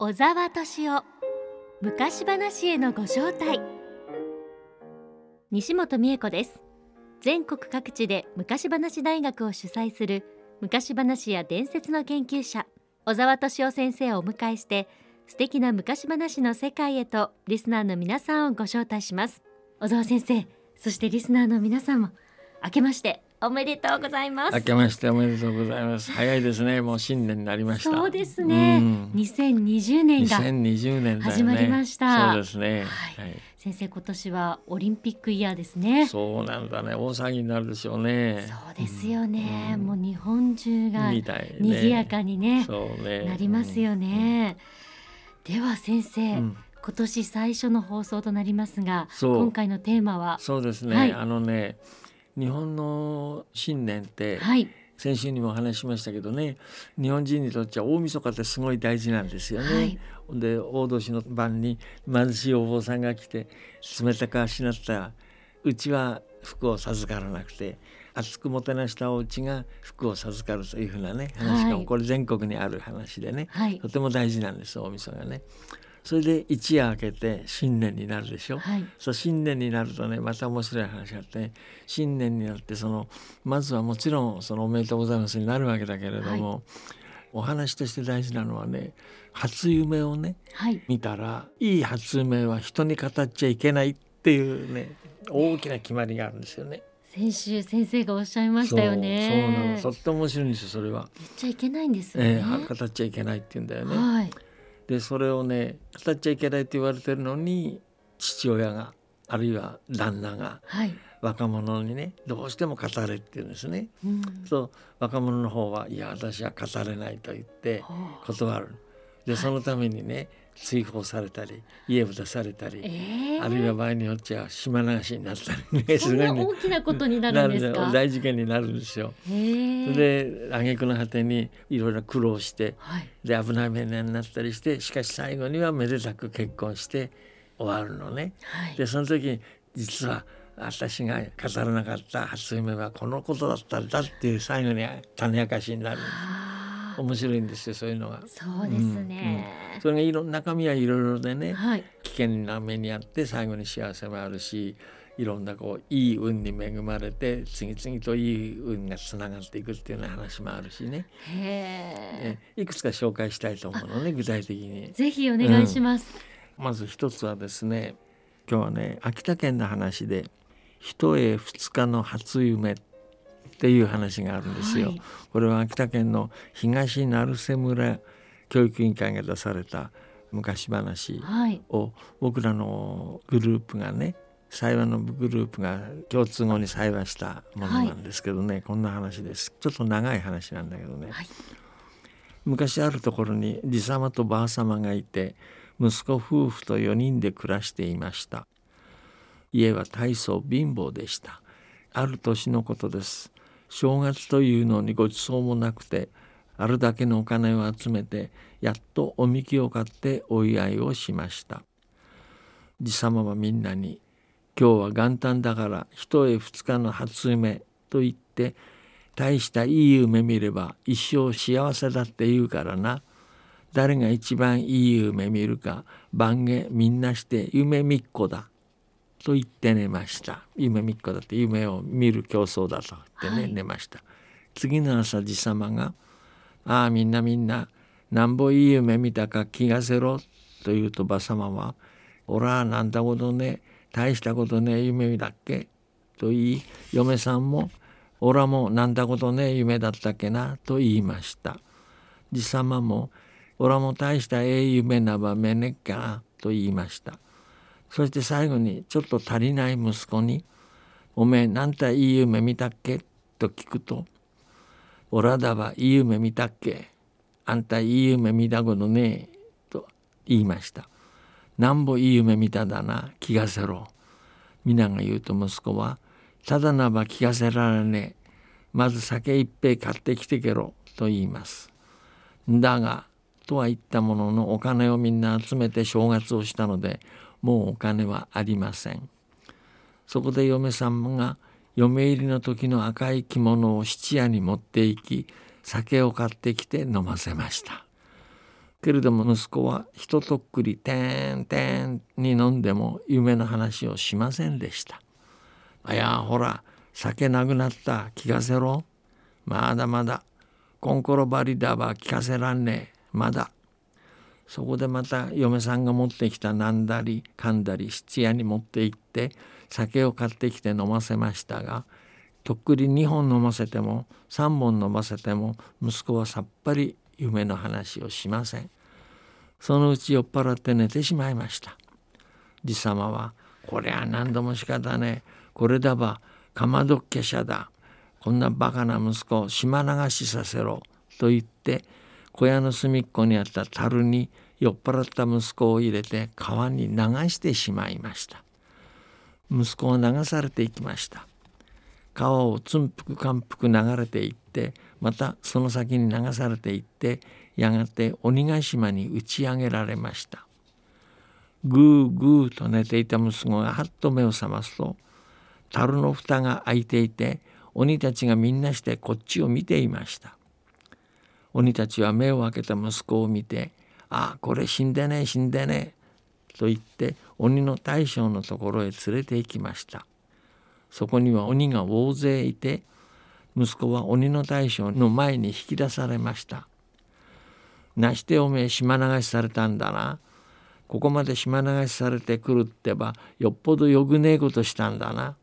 小沢敏夫昔話へのご招待。西本美恵子です。全国各地で昔話大学を主催する昔話や伝説の研究者小沢敏夫先生をお迎えして素敵な昔話の世界へとリスナーの皆さんをご招待します。小沢先生そしてリスナーの皆さんも明けましておめでとうございます。明けましておめでとうございます。早いですね。もう新年になりました。そうですね、うん、2020年が2020年、始まりました、そうですね、はい、先生今年はオリンピックイヤーですね。そうなんだね。大騒ぎになるでしょうね。そうですよね、うん、もう日本中が賑やかにねそうね。なりますよね、では先生、今年最初の放送となりますが今回のテーマは？そうですね、はい、あのね日本の新年って、はい、先週にもお話しましたけどね日本人にとっては大晦日ってすごい大事なんですよね。はい、で大年の晩に貧しいお坊さんが来て冷たくあしなったうちは服を授からなくて厚くもてなしたお家が服を授かるというふうなね話が、はい、これ全国にある話でね、はい、とても大事なんです大晦日がね。それで一夜明けて新年になるでしょ、はい、そう新年になるとねまた面白い話があって新年になってそのまずはもちろんそのおめでとうございますになるわけだけれども、はい、お話として大事なのはね初夢をね、はい、見たらいい初夢は人に語っちゃいけないっていうね大きな決まりがあるんですよね。先週先生がおっしゃいましたよね。そうなの。とっても面白いんですよそれは。言っちゃいけないんですよね。えー、語っちゃいけないって言うんだよね。はい。でそれをね語っちゃいけないって言われてるのに父親があるいは旦那が、はい、若者にねどうしても語れって言うんですね。うん、そう若者の方はいや私は語れないと言って断る。でそのためにね追放されたり家を出されたり、えー、あるいは場合によっては島流しになったりねすごい、ね、大きなことになるんですか？大事件になるんですよ。それで挙句の果てにいろいろ苦労して、はい、で危ない目になったりしてしかし最後にはめでたく結婚して終わるのね。はい、でその時実は私が語らなかった初夢はこのことだったんだっていう最後に種明かしになる。面白いんですよそういうのが。そうですね、うんうん、それがいろ中身はいろいろでね、はい、危険な目にあって最後に幸せもあるしいろんなこういい運に恵まれて次々といい運がつながっていくっていうような話もあるしね。へいくつか紹介したいと思うのね具体的に。ぜひお願いします。うん、まず一つはですね今日はね秋田県の話で一重二日の初夢っていう話があるんですよ。はい、これは秋田県の東成瀬村教育委員会が出された昔話を僕らのグループがね幸話のグループが共通語に幸話したものなんですけどね、はい、こんな話です。ちょっと長い話なんだけどね、はい、昔あるところにじさまとばあさまがいて息子夫婦と4人で暮らしていました。家は大層貧乏でした。ある年のことです正月というのにごちそうもなくてあるだけのお金を集めてやっとおみきを買ってお祝いをしました。じさまはみんなに「今日は元旦だから一重二日の初夢」と言って大したいい夢見れば一生幸せだって言うからな。誰が一番いい夢見るか番下みんなして夢みっこだ。と言って寝ました。夢みっこだって夢を見る競争だと言ってね、はい、寝ました。次の朝じさまが「ああみんなみんななんぼいい夢見たか気がせろ」と言うとばさまは「おらなんだことね大したことね夢見だっけ?」と言い嫁さんも「おらもなんだことね夢だったっけな」と言いました。じさまも「おらも大したええ夢なばめねっかな」と言いましたそして最後にちょっと足りない息子に「おめえなんたいい夢見たっけ?」と聞くと「おらだはいい夢見たっけあんたいい夢見たことねえ」と言いました「なんぼいい夢見ただな気がせろ」皆が言うと息子は「ただなば気がせられねえ。まず酒一杯買ってきてけろ」と言います。だがとは言ったもののお金をみんな集めて正月をしたのでもうお金はありません。そこで嫁さんが嫁入りの時の赤い着物を質屋に持って行き酒を買ってきて飲ませました。けれども息子はひととっくりてんてんに飲んでも夢の話をしませんでした。あやほら酒なくなった聞かせろ。まだまだコンコロバリダは聞かせらんねえ。まだそこでまた嫁さんが持ってきたなんだりかんだり質屋に持って行って酒を買ってきて飲ませましたがとっくり2本飲ませても3本飲ませても息子はさっぱり夢の話をしません。そのうち酔っ払って寝てしまいました。じ様は「こりゃ何度も仕方ねえ。これだばかまどっけしゃだ。こんなバカな息子を島流しさせろ」と言って小屋の隅っこにあった樽に酔っ払った息子を入れて川に流してしまいました。息子は流されていきました。川をつんぷくかんぷく流れていってまたその先に流されていってやがて鬼ヶ島に打ち上げられました。ぐーぐーと寝ていた息子がはっと目を覚ますと樽の蓋が開いていて鬼たちがみんなしてこっちを見ていました。鬼たちは目を開けた息子を見て「ああこれ死んでね死んでね」と言って鬼の大将のところへ連れて行きました。そこには鬼が大勢いて息子は鬼の大将の前に引き出されました「なしておめえ島流しされたんだな」ここまで島流しされてくるってばよっぽどよくねえことしたんだな。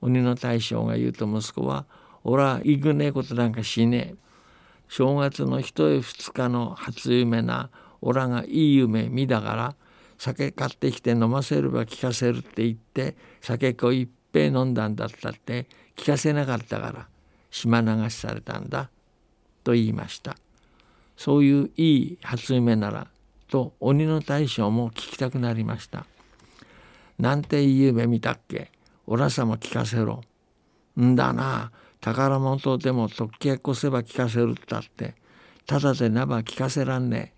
鬼の大将が言うと息子は「俺はいくねえことなんかしねえ」正月の一重二日の初夢なおらがいい夢見だから酒買ってきて飲ませれば聞かせるって言って酒こいっぺい飲んだんだったって聞かせなかったから島流しされたんだと言いました。そういういい初夢ならと鬼の大将も聞きたくなりました。なんていい夢見たっけ？おらさも聞かせろ。んだな。宝物でも特権こせば聞かせるったってただでなば聞かせらんねえ。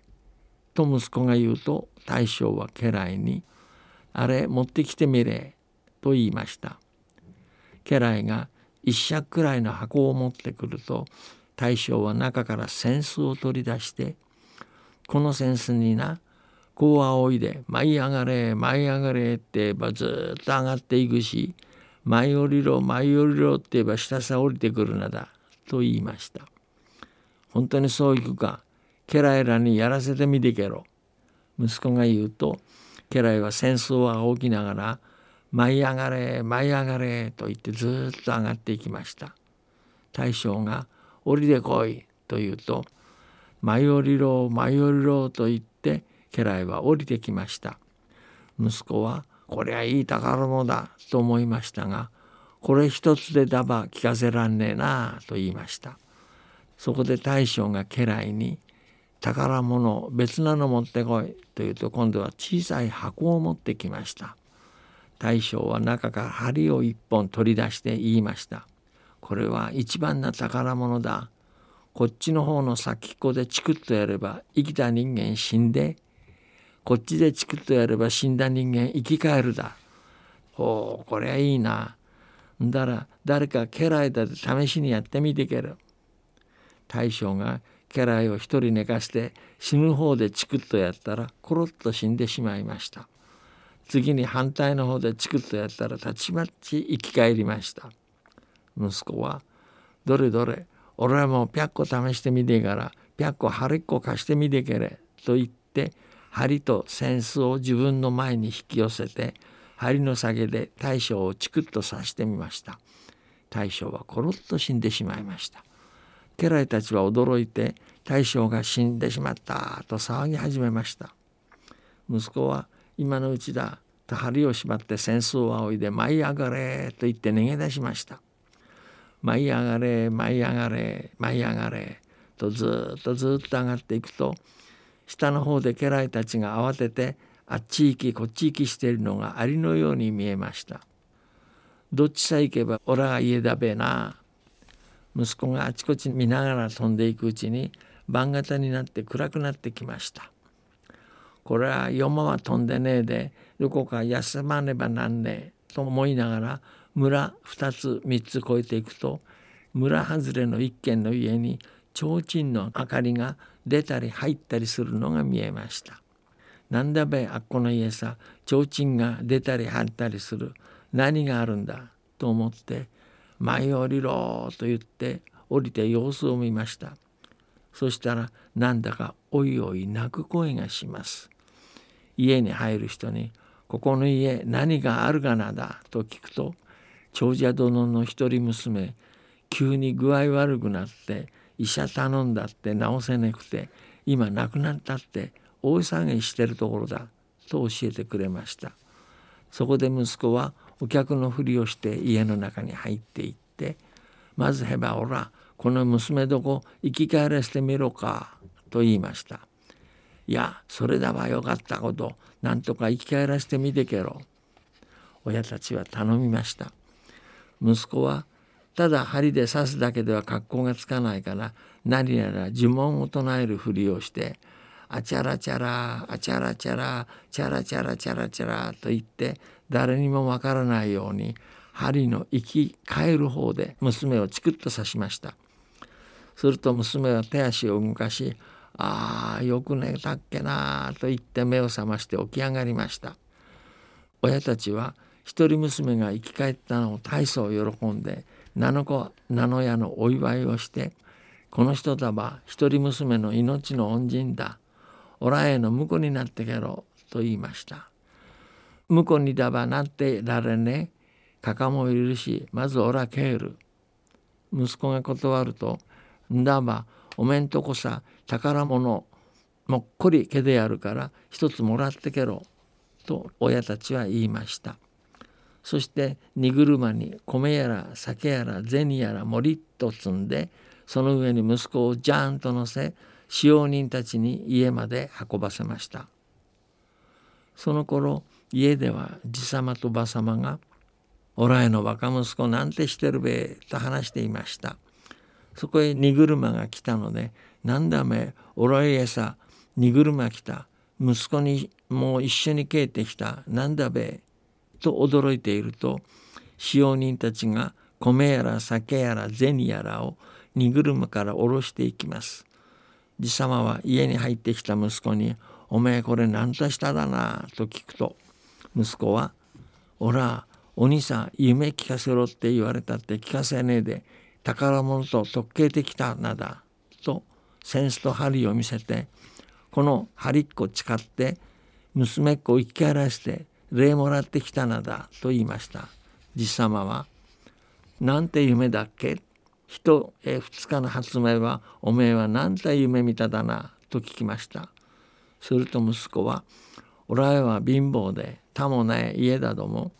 と息子が言うと大将は家来に「あれ持ってきてみれ」と言いました。家来が一尺くらいの箱を持ってくると大将は中から扇子を取り出して「この扇子になこう仰いで舞い上がれ舞い上がれって言えばずっと上がっていくし舞い降りろ舞い降りろって言えば下さ降りてくるなだと言いました。本当にそういくか。家来らにやらせてみてけろ。息子が言うと家来は戦争を仰ぎながら舞い上がれ舞い上がれと言ってずっと上がっていきました。大将が降りてこいと言うと舞い降りろ舞い降りろと言って家来は降りてきました。息子はこりゃいい宝物だと思いましたがこれ一つでだば聞かせらんねえなあと言いました。そこで大将が家来に宝物別なの持ってこいと言うと今度は小さい箱を持ってきました。大将は中から針を一本取り出して言いました。これは一番な宝物だ。こっちの方の先っこでチクッとやれば生きた人間死んでこっちでチクッとやれば死んだ人間生き返るだ。ほうこりゃいいな。んだら誰か家来だで試しにやってみてける。大将が家来を一人寝かして死ぬ方でチクッとやったらコロッと死んでしまいました。次に反対の方でチクッとやったらたちまち生き返りました。息子は「どれどれ俺はもうぴゃっこ試してみてからぴゃっこ春っこ貸してみてけれ」と言って針と扇子を自分の前に引き寄せて針の下げで大将をチクッと刺してみました。大将はコロッと死んでしまいました。家来たちは驚いて大将が死んでしまったと騒ぎ始めました。息子は今のうちだと針を縛って扇子を仰いで舞い上がれと言って逃げ出しました。舞い上がれ舞い上がれ舞い上がれとずっとずっと上がっていくと下の方で家来たちが慌ててあっち行きこっち行きしているのがアリのように見えました。どっちさえ行けばオラが家だべな。息子があちこち見ながら飛んでいくうちに晩型になって暗くなってきました。これは夜間は飛んでねえでどこか休まねばなんねえと思いながら村2つ3つ越えていくと村外れの一軒の家に提灯の明かりが出たり入ったりするのが見えました。なんだべあっこの家さ提灯が出たり入ったりする。何があるんだと思って前降りろと言って降りて様子を見ました。そしたらなんだかおいおい泣く声がします。家に入る人に「ここの家何があるがなだ」と聞くと長者殿の一人娘急に具合悪くなって医者頼んだって治せなくて今亡くなったって大騒ぎしてるところだと教えてくれました。そこで息子はお客のふりをして家の中に入っていって「まずへばおらこの娘どこ生き返らせてみろか」と言いました「いやそれだわよかったこと。なんとか生き返らせてみてけろ」親たちは頼みました。息子はただ針で刺すだけでは格好がつかないから何やら呪文を唱えるふりをして「あちゃらちゃらあちゃらちゃらチャラチャラチャラチャラ」と言って誰にもわからないように針の生き返る方で娘をチクッと刺しました。すると娘は手足を動かし「ああよく寝たっけな」と言って目を覚まして起き上がりました。親たちは一人娘が生き返ったのを大層喜んで七子七屋のお祝いをしてこの人だば一人娘の命の恩人だ。おらへの婿になってけろと言いました。婿にだばなってられねかかもいるしまずおらける。息子が断るとんだばおめんとこさ宝物もっこり毛でやるから一つもらってけろと親たちは言いました。そして荷車に米やら酒やら銭やらもりっと積んでその上に息子をジャーンと乗せ使用人たちに家まで運ばせました。その頃家ではじさまとばさまが「おらへの若息子なんてしてるべ」と話していました。そこへ荷車が来たので「なんだめおらへさ荷車来た？息子にもう一緒に帰ってきた？なんだべ」と驚いていると使用人たちが米やら酒やら銭やらを荷車から下ろしていきます。じさまは家に入ってきた息子に「おめえこれ何としただな」と聞くと息子は「おらお兄さん夢聞かせろって言われたって聞かせねえで宝物と特権的たなだ」とセンスと針を見せてこの針っこ誓って娘っ子を生き返らせて礼もらってきたのだと言いました。じさまは「なんて夢だっけ?」人へ二日の発明は「おめえはなんて夢見ただな」と聞きました。すると息子は「おらえは貧乏で他もない家だども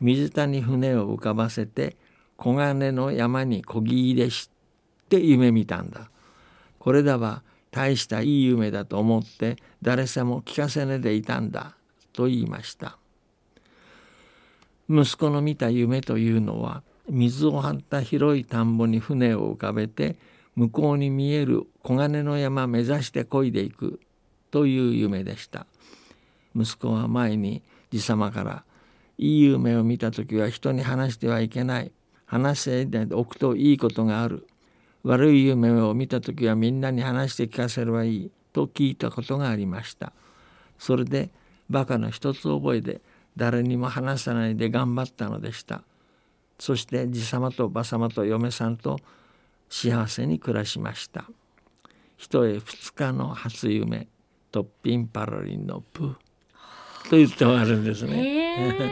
水田に船を浮かばせて黄金の山にこぎ入れして夢見たんだ。これだは大したいい夢だと思って誰さも聞かせねでいたんだ。と言いました。息子の見た夢というのは水を張った広い田んぼに船を浮かべて向こうに見える黄金の山目指して漕いでいくという夢でした。息子は前にじさまから「いい夢を見た時は人に話してはいけない。話しておくといいことがある。悪い夢を見た時はみんなに話して聞かせればいい」と聞いたことがありました。それでバカの一つ覚えで誰にも話さないで頑張ったのでした。そしてじさまとばさまと嫁さんと幸せに暮らしました。一重二日の初夢トッピンパロリンのプと言って終わるんですね。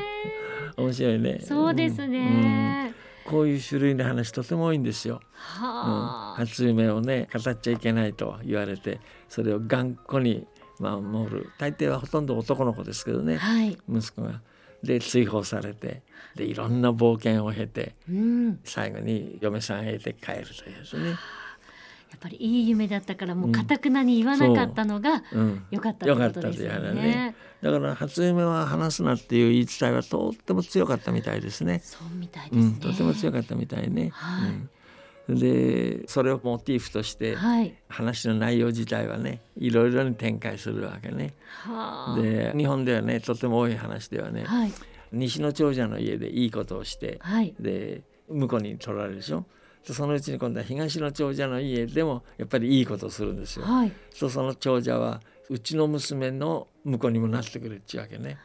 面白いね。そうですね、うん、こういう種類の話とても多いんですよ。はうん、初夢をね語っちゃいけないと言われてそれを頑固に守る大抵はほとんど男の子ですけどね、はい、息子が。で追放されてでいろんな冒険を経て、うん、最後に嫁さんへて帰るというですね。やっぱりいい夢だったからもう堅くなに言わなかったのが良かったってことですよね。ねだから初夢は話すなっていう言い伝えはとっても強かったみたいですね。そうみたいですね。うん、とても強かったみたいね。はい、うんでそれをモチーフとして、はい、話の内容自体はねいろいろに展開するわけね。はで日本ではねとても多い話ではね、はい、西の長者の家でいいことをして、はい、で婿に取られるでしょでそのうちに今度は東の長者の家でもやっぱりいいことをするんですよ。はいとその長者はうちの娘の婿にもなってくれっちゅうわけね。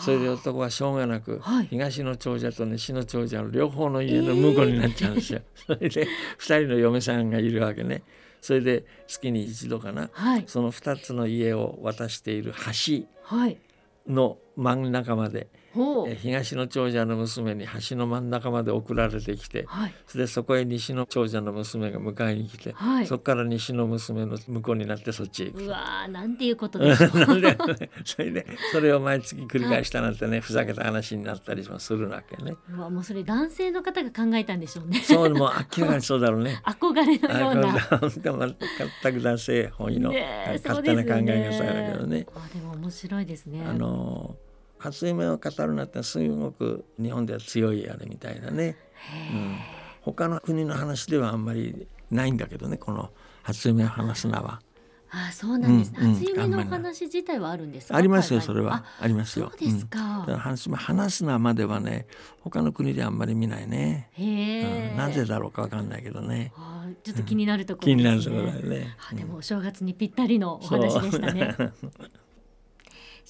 それで男はしょうがなく、はい。東の長者と西の長者の両方の家の婿になっちゃうんですよ。それで二人の嫁さんがいるわけね。それで月に一度かな、はい。その二つの家を渡している橋はい。の真ん中まで東の長者の娘に橋の真ん中まで送られてきてはい。それでそこへ西の長者の娘が迎えに来て、はい。そこから西の娘の婿になってそっちへ行くうわーなんていうことでしょ それでそれを毎月繰り返したなんてねふざけた話になったりもするわけね。うわもうそれ男性の方が考えたんでしょうね。そうもう明らかにそうだろうね。憧れのような。全く男性本位の、ねえ勝手な考え方だけどね。あでも面白いですね。あの初夢を語るなってすごく日本では強いあれみたいなね。うん、他の国の話ではあんまりないんだけどねこの初夢を話す名は。あそうなんですね、うんうん。初夢の話自体はあるんですか？ありますよそれは。ありますよ。そうですうん。かだから話す話す名まではね他の国であんまり見ないね。へえ、うん。なぜだろうかわかんないけどね。ちょっと気になるとこ気ろですね、になるところだよね。あでもお正月にぴったりのお話でしたね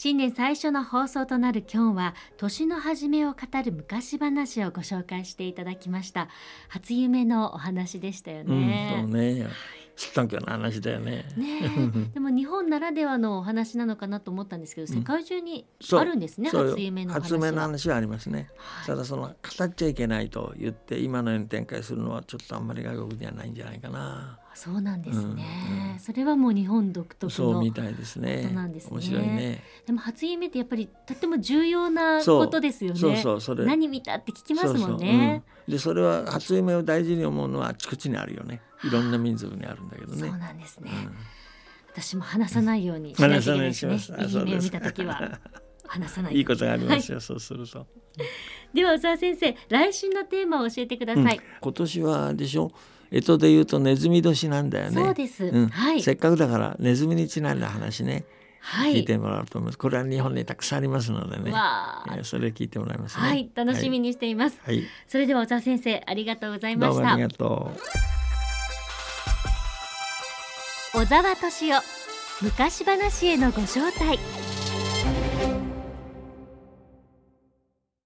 新年最初の放送となる今日は年の初めを語る昔話をご紹介していただきました初夢のお話でしたようん、そうね、ね。すったんきょの話だよね。ねえでも日本ならではのお話なのかなと思ったんですけど、世界中にあるんですねそうよ初夢の話は初夢の話はありますね。はいただその語っちゃいけないと言って今のように展開するのはちょっとあんまり外国にはないんじゃないかな。そうなんですね、うんうんそれはもう日本独特のそうみたいですね。ことなんですね面白いね。でも初夢ってやっぱりとっても重要なことですよねそうそうそれ。何見たって聞きますもんねうんでそれは初夢を大事に思うのはあちこちにあるよね。いろんな民族にあるんだけどね。そうなんですね、うん。私も話さないようにしないといけないですね。話さないいいようにします。夢を見た時は。話さないいいことがありますよ、そうすると。では小沢先生来週のテーマを教えてください、うん。今年はでしょ？干支で言うとネズミ年なんだよね。そうです、うん。はい。せっかくだからネズミにちなんだ話ね、はい。聞いてもらうと思います。これは日本にたくさんありますのでね。それ聞いてもらいますね。はい。楽しみにしています、はい。はい。それでは小沢先生ありがとうございました。どうもありがとう。小沢敏夫昔話へのご招待。